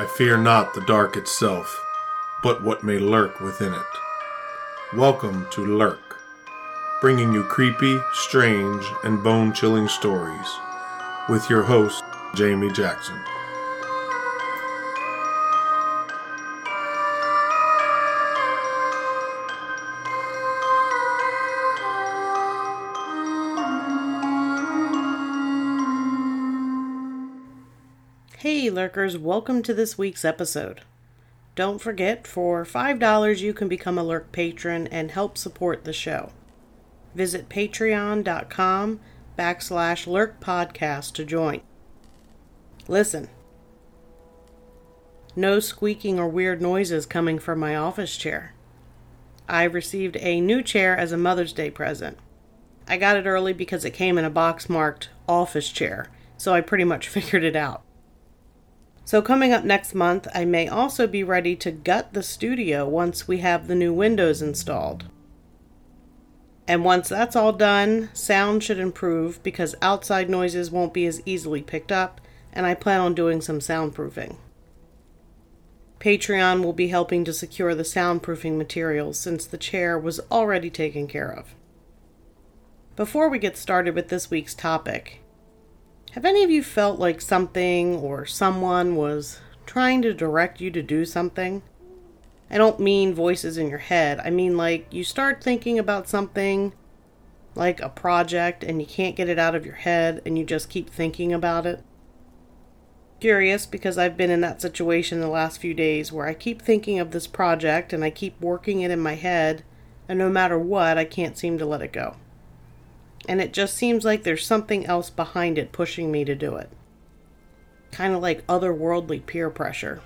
I fear not the dark itself, but what may lurk within it. Welcome to Lurk, bringing you creepy, strange, and bone chilling stories with your host, Jamie Jackson. Lurkers, welcome to this week's episode. Don't forget, for $5 you can become a lurk patron and help support the show. Visit patreon.com backslash lurk podcast to join. Listen. No squeaking or weird noises coming from my office chair. I received a new chair as a Mother's Day present. I got it early because it came in a box marked office chair, so I pretty much figured it out. So, coming up next month, I may also be ready to gut the studio once we have the new windows installed. And once that's all done, sound should improve because outside noises won't be as easily picked up, and I plan on doing some soundproofing. Patreon will be helping to secure the soundproofing materials since the chair was already taken care of. Before we get started with this week's topic, have any of you felt like something or someone was trying to direct you to do something? I don't mean voices in your head. I mean like you start thinking about something like a project and you can't get it out of your head and you just keep thinking about it. Curious because I've been in that situation the last few days where I keep thinking of this project and I keep working it in my head and no matter what I can't seem to let it go and it just seems like there's something else behind it pushing me to do it. Kind of like otherworldly peer pressure.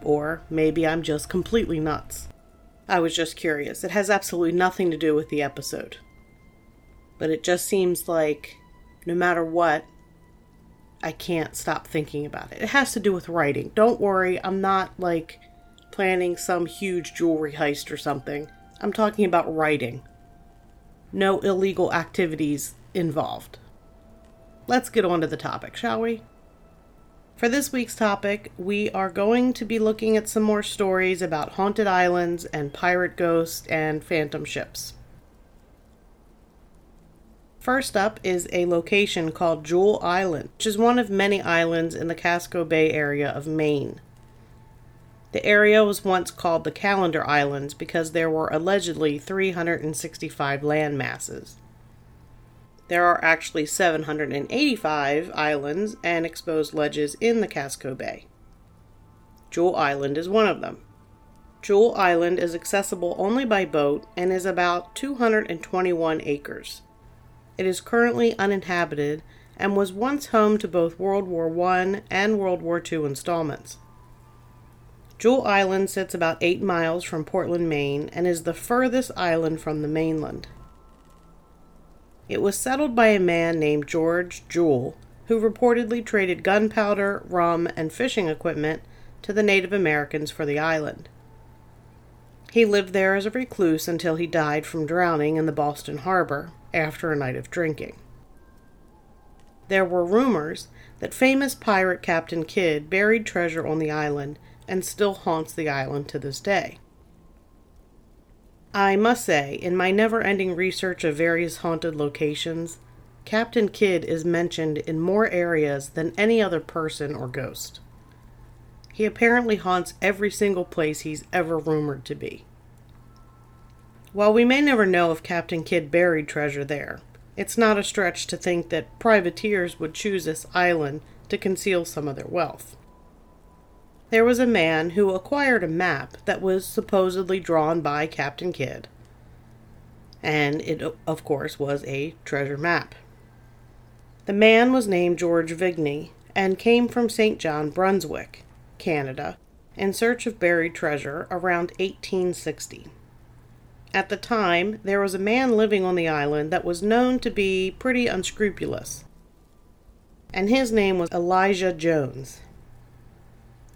Or maybe I'm just completely nuts. I was just curious. It has absolutely nothing to do with the episode. But it just seems like no matter what, I can't stop thinking about it. It has to do with writing. Don't worry, I'm not like planning some huge jewelry heist or something. I'm talking about writing no illegal activities involved. Let's get on to the topic, shall we? For this week's topic, we are going to be looking at some more stories about haunted islands and pirate ghosts and phantom ships. First up is a location called Jewell Island, which is one of many islands in the Casco Bay area of Maine. The area was once called the Calendar Islands because there were allegedly 365 land masses. There are actually 785 islands and exposed ledges in the Casco Bay. Jewell Island is one of them. Jewell Island is accessible only by boat and is about 221 acres. It is currently uninhabited and was once home to both World War I and World War II installments. Jewell Island sits about 8 miles from Portland, Maine, and is the furthest island from the mainland. It was settled by a man named George Jewell, who reportedly traded gunpowder, rum, and fishing equipment to the Native Americans for the island. He lived there as a recluse until he died from drowning in the Boston Harbor after a night of drinking. There were rumors that famous pirate Captain Kidd buried treasure on the island and still haunts the island to this day. I must say, in my never ending research of various haunted locations, Captain Kidd is mentioned in more areas than any other person or ghost. He apparently haunts every single place he's ever rumored to be. While we may never know if Captain Kidd buried treasure there, it's not a stretch to think that privateers would choose this island to conceal some of their wealth there was a man who acquired a map that was supposedly drawn by Captain Kidd. And it, of course, was a treasure map. The man was named George Vigney and came from St. John, Brunswick, Canada, in search of buried treasure around 1860. At the time, there was a man living on the island that was known to be pretty unscrupulous, and his name was Elijah Jones.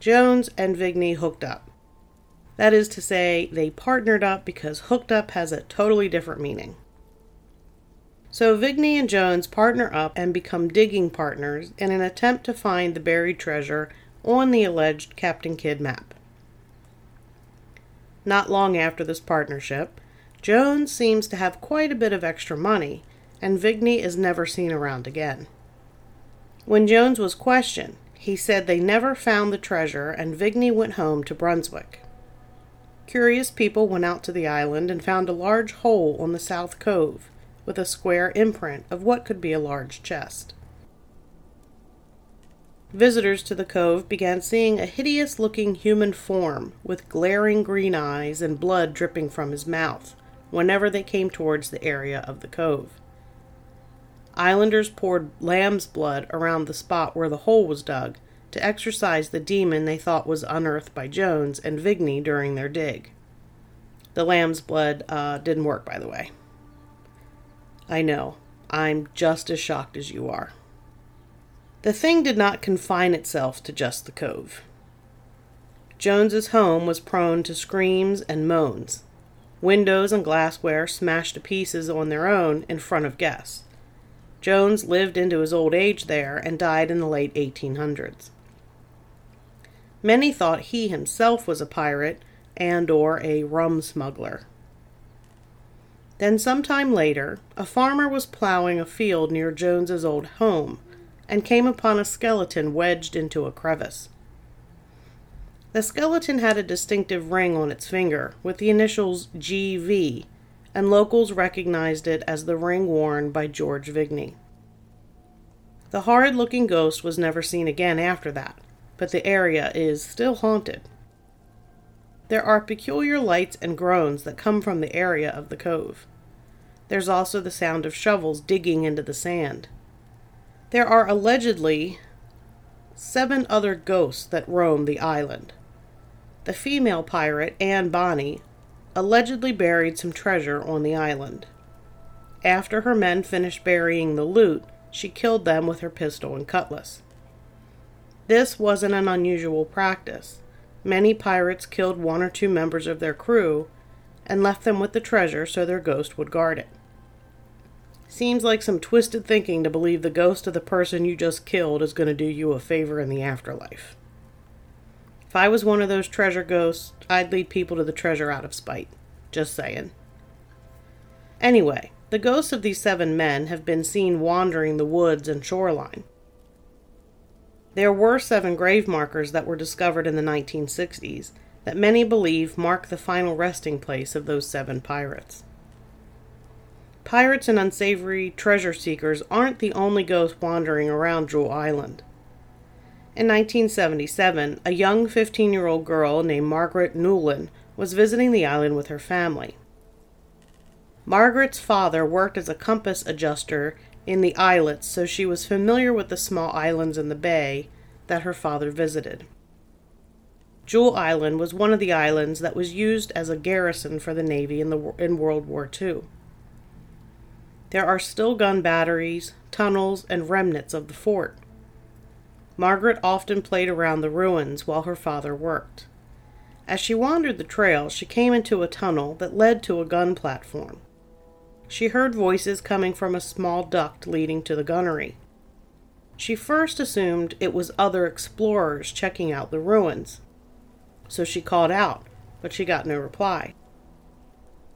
Jones and Vigney hooked up. That is to say, they partnered up because hooked up has a totally different meaning. So Vigney and Jones partner up and become digging partners in an attempt to find the buried treasure on the alleged Captain Kidd map. Not long after this partnership, Jones seems to have quite a bit of extra money, and Vigney is never seen around again. When Jones was questioned, he said they never found the treasure and Vigney went home to Brunswick. Curious people went out to the island and found a large hole on the south cove with a square imprint of what could be a large chest. Visitors to the cove began seeing a hideous looking human form with glaring green eyes and blood dripping from his mouth whenever they came towards the area of the cove. Islanders poured lamb's blood around the spot where the hole was dug to exorcise the demon they thought was unearthed by Jones and Vigney during their dig. The lamb's blood uh, didn't work, by the way. I know, I'm just as shocked as you are. The thing did not confine itself to just the cove. Jones's home was prone to screams and moans. Windows and glassware smashed to pieces on their own in front of guests. Jones lived into his old age there and died in the late 1800s. Many thought he himself was a pirate and or a rum smuggler. Then some time later, a farmer was plowing a field near Jones's old home and came upon a skeleton wedged into a crevice. The skeleton had a distinctive ring on its finger with the initials GV, and locals recognized it as the ring worn by George Vigney. The horrid looking ghost was never seen again after that, but the area is still haunted. There are peculiar lights and groans that come from the area of the cove. There's also the sound of shovels digging into the sand. There are allegedly seven other ghosts that roam the island. The female pirate, Anne Bonny, allegedly buried some treasure on the island. After her men finished burying the loot, she killed them with her pistol and cutlass. This wasn't an unusual practice. Many pirates killed one or two members of their crew and left them with the treasure so their ghost would guard it. Seems like some twisted thinking to believe the ghost of the person you just killed is going to do you a favor in the afterlife. If I was one of those treasure ghosts, I'd lead people to the treasure out of spite. Just saying. Anyway, the ghosts of these seven men have been seen wandering the woods and shoreline. There were seven grave markers that were discovered in the 1960s that many believe mark the final resting place of those seven pirates. Pirates and unsavory treasure seekers aren't the only ghosts wandering around Jewell Island. In 1977, a young 15 year old girl named Margaret Newlin was visiting the island with her family. Margaret's father worked as a compass adjuster in the islets, so she was familiar with the small islands in the bay that her father visited. Jewel Island was one of the islands that was used as a garrison for the Navy in, the, in World War II. There are still gun batteries, tunnels, and remnants of the fort. Margaret often played around the ruins while her father worked. As she wandered the trail, she came into a tunnel that led to a gun platform. She heard voices coming from a small duct leading to the gunnery. She first assumed it was other explorers checking out the ruins, so she called out, but she got no reply.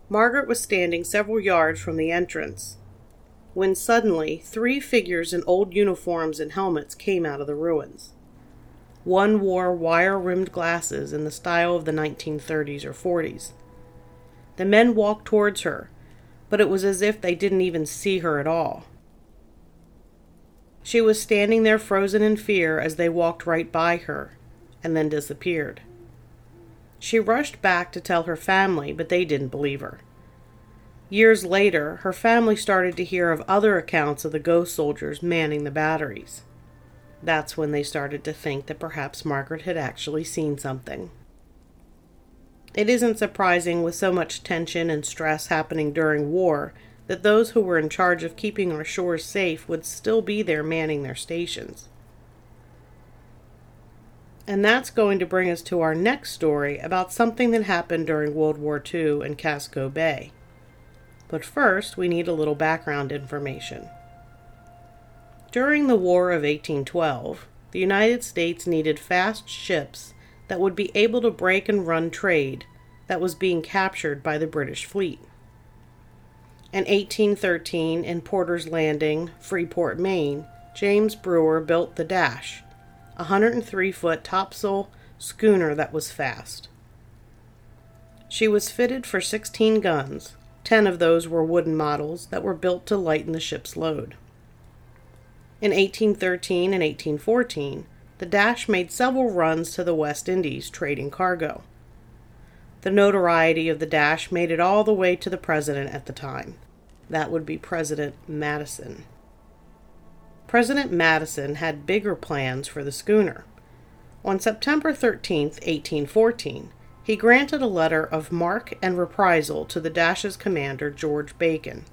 Margaret was standing several yards from the entrance when suddenly three figures in old uniforms and helmets came out of the ruins. One wore wire rimmed glasses in the style of the 1930s or 40s. The men walked towards her, but it was as if they didn't even see her at all. She was standing there frozen in fear as they walked right by her, and then disappeared. She rushed back to tell her family, but they didn't believe her. Years later, her family started to hear of other accounts of the ghost soldiers manning the batteries. That's when they started to think that perhaps Margaret had actually seen something. It isn't surprising, with so much tension and stress happening during war, that those who were in charge of keeping our shores safe would still be there manning their stations. And that's going to bring us to our next story about something that happened during World War II in Casco Bay. But first, we need a little background information. During the War of 1812, the United States needed fast ships that would be able to break and run trade that was being captured by the British fleet. In 1813, in Porter's Landing, Freeport, Maine, James Brewer built the Dash, a 103 foot topsail schooner that was fast. She was fitted for 16 guns. Ten of those were wooden models that were built to lighten the ship's load. In 1813 and 1814, the Dash made several runs to the West Indies trading cargo. The notoriety of the Dash made it all the way to the president at the time. That would be President Madison. President Madison had bigger plans for the schooner. On September 13, 1814, he granted a letter of marque and reprisal to the Dash's commander, George Bacon.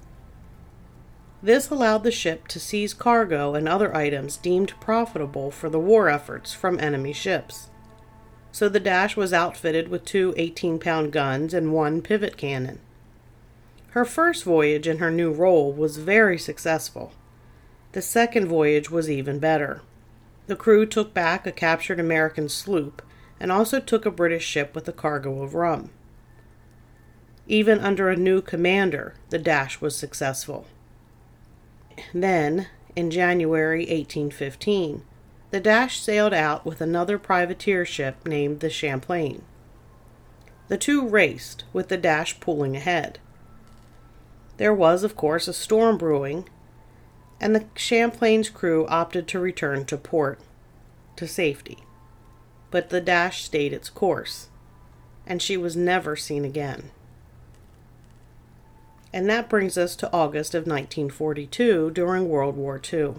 This allowed the ship to seize cargo and other items deemed profitable for the war efforts from enemy ships. So the Dash was outfitted with two 18 pound guns and one pivot cannon. Her first voyage in her new role was very successful. The second voyage was even better. The crew took back a captured American sloop and also took a British ship with a cargo of rum. Even under a new commander, the Dash was successful. Then, in January 1815, the Dash sailed out with another privateer ship named the Champlain. The two raced, with the Dash pulling ahead. There was, of course, a storm brewing, and the Champlain's crew opted to return to port to safety. But the Dash stayed its course, and she was never seen again. And that brings us to August of 1942 during World War II.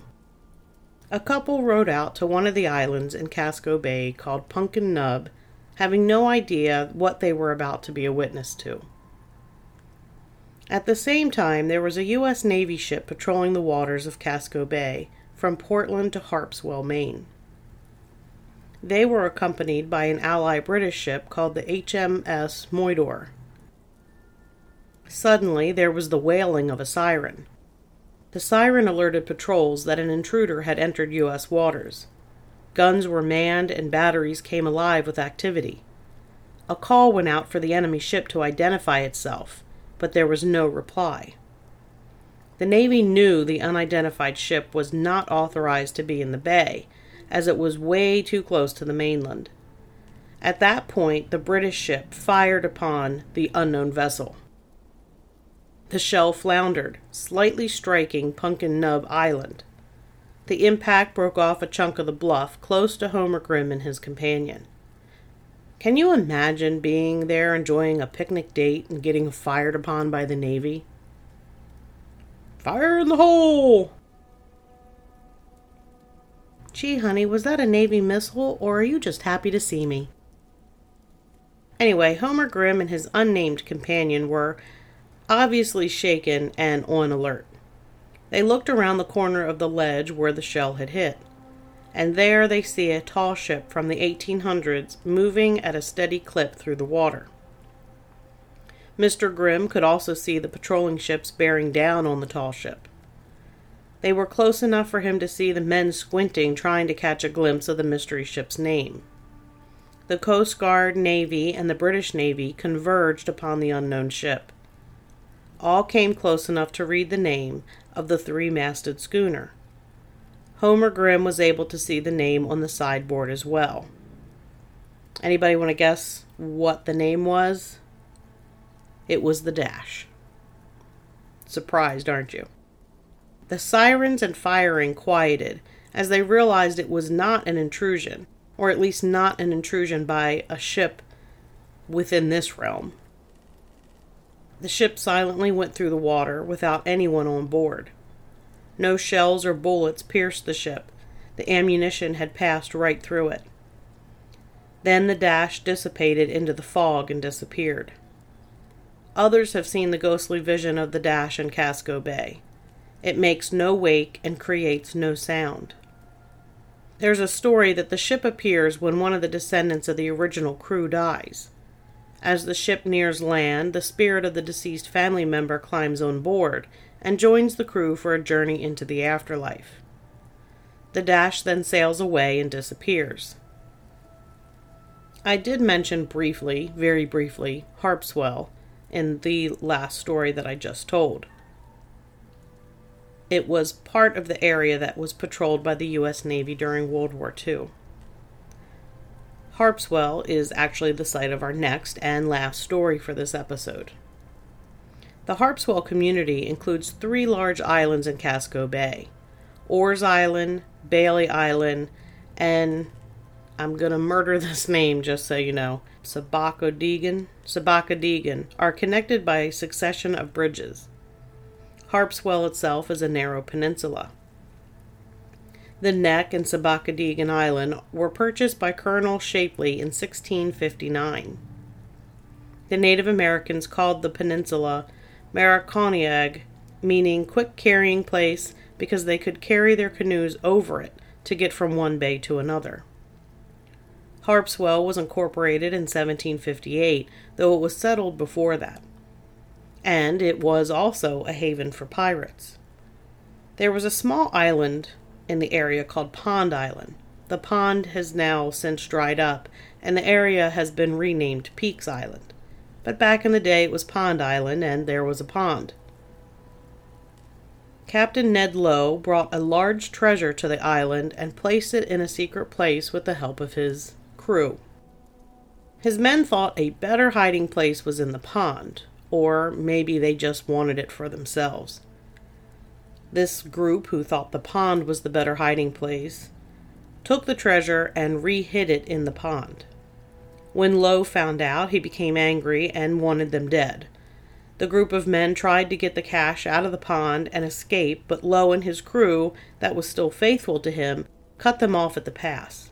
A couple rowed out to one of the islands in Casco Bay called Pumpkin Nub, having no idea what they were about to be a witness to. At the same time, there was a U.S. Navy ship patrolling the waters of Casco Bay from Portland to Harpswell, Maine. They were accompanied by an ally British ship called the HMS Moidore. Suddenly, there was the wailing of a siren. The siren alerted patrols that an intruder had entered U.S. waters. Guns were manned and batteries came alive with activity. A call went out for the enemy ship to identify itself, but there was no reply. The Navy knew the unidentified ship was not authorized to be in the bay, as it was way too close to the mainland. At that point, the British ship fired upon the unknown vessel. The shell floundered, slightly striking Pumpkin Nub Island. The impact broke off a chunk of the bluff close to Homer Grimm and his companion. Can you imagine being there enjoying a picnic date and getting fired upon by the Navy? Fire in the hole! Gee, honey, was that a Navy missile, or are you just happy to see me? Anyway, Homer Grimm and his unnamed companion were obviously shaken and on alert. They looked around the corner of the ledge where the shell had hit and there they see a tall ship from the 1800s moving at a steady clip through the water. Mr. Grimm could also see the patrolling ships bearing down on the tall ship. They were close enough for him to see the men squinting, trying to catch a glimpse of the mystery ship's name. The Coast Guard, Navy, and the British Navy converged upon the unknown ship. All came close enough to read the name of the three masted schooner. Homer Grimm was able to see the name on the sideboard as well. Anybody want to guess what the name was? It was the Dash. Surprised, aren't you? The sirens and firing quieted as they realized it was not an intrusion, or at least not an intrusion by a ship within this realm. The ship silently went through the water without anyone on board. No shells or bullets pierced the ship. The ammunition had passed right through it. Then the dash dissipated into the fog and disappeared. Others have seen the ghostly vision of the dash in Casco Bay. It makes no wake and creates no sound. There's a story that the ship appears when one of the descendants of the original crew dies. As the ship nears land, the spirit of the deceased family member climbs on board and joins the crew for a journey into the afterlife. The dash then sails away and disappears. I did mention briefly, very briefly, Harpswell in the last story that I just told. It was part of the area that was patrolled by the U.S. Navy during World War II. Harpswell is actually the site of our next and last story for this episode. The Harpswell community includes three large islands in Casco Bay Orr's Island, Bailey Island, and I'm going to murder this name just so you know. Sabacadeggan, Sabacadeggan are connected by a succession of bridges. Harpswell itself is a narrow peninsula. The Neck and Sabacadeggan Island were purchased by Colonel Shapley in 1659. The Native Americans called the peninsula Maraconiag, meaning quick carrying place because they could carry their canoes over it to get from one bay to another. Harpswell was incorporated in 1758, though it was settled before that. And it was also a haven for pirates. There was a small island in the area called Pond Island. The pond has now since dried up, and the area has been renamed Peaks Island. But back in the day it was Pond Island, and there was a pond. Captain Ned Low brought a large treasure to the island and placed it in a secret place with the help of his crew. His men thought a better hiding place was in the pond, or maybe they just wanted it for themselves. This group, who thought the pond was the better hiding place, took the treasure and re hid it in the pond. When Low found out, he became angry and wanted them dead. The group of men tried to get the cash out of the pond and escape, but Low and his crew, that was still faithful to him, cut them off at the pass.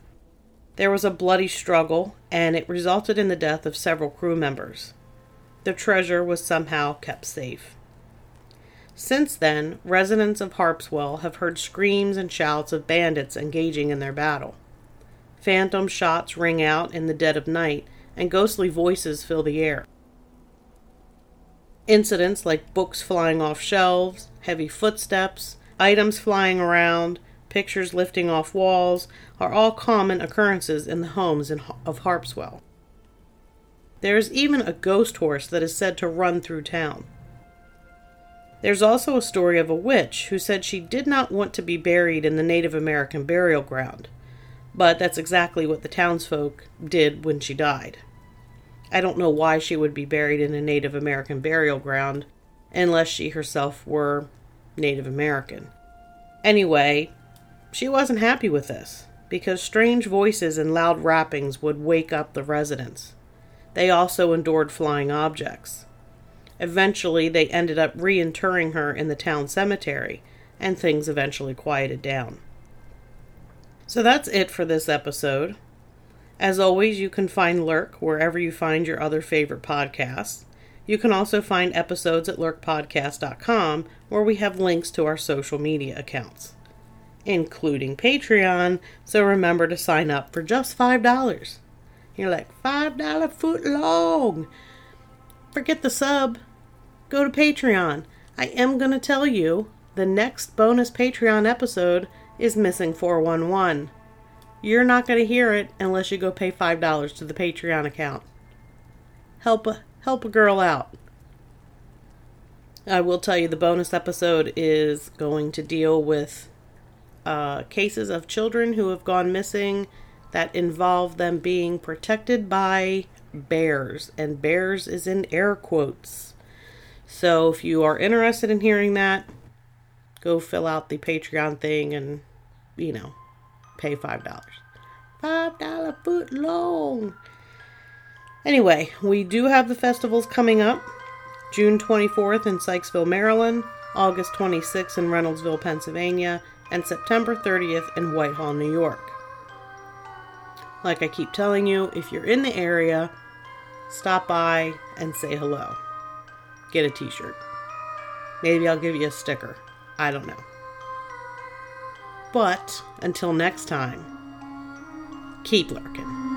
There was a bloody struggle, and it resulted in the death of several crew members. The treasure was somehow kept safe. Since then, residents of Harpswell have heard screams and shouts of bandits engaging in their battle. Phantom shots ring out in the dead of night, and ghostly voices fill the air. Incidents like books flying off shelves, heavy footsteps, items flying around, pictures lifting off walls are all common occurrences in the homes in, of Harpswell. There is even a ghost horse that is said to run through town. There's also a story of a witch who said she did not want to be buried in the Native American burial ground, but that's exactly what the townsfolk did when she died. I don't know why she would be buried in a Native American burial ground unless she herself were Native American. Anyway, she wasn't happy with this because strange voices and loud rappings would wake up the residents. They also endured flying objects. Eventually, they ended up reinterring her in the town cemetery, and things eventually quieted down. So that's it for this episode. As always, you can find Lurk wherever you find your other favorite podcasts. You can also find episodes at lurkpodcast.com, where we have links to our social media accounts including Patreon. So remember to sign up for just $5. You're like, $5 foot long. Forget the sub. Go to Patreon. I am going to tell you the next bonus Patreon episode is Missing 411. You're not going to hear it unless you go pay $5 to the Patreon account. Help a, help a girl out. I will tell you the bonus episode is going to deal with uh, cases of children who have gone missing that involve them being protected by bears, and bears is in air quotes. So if you are interested in hearing that, go fill out the Patreon thing and, you know, pay $5. $5 foot long. Anyway, we do have the festivals coming up June 24th in Sykesville, Maryland, August 26th in Reynoldsville, Pennsylvania, and September 30th in Whitehall, New York. Like I keep telling you, if you're in the area, stop by and say hello. Get a t shirt. Maybe I'll give you a sticker. I don't know. But until next time, keep lurking.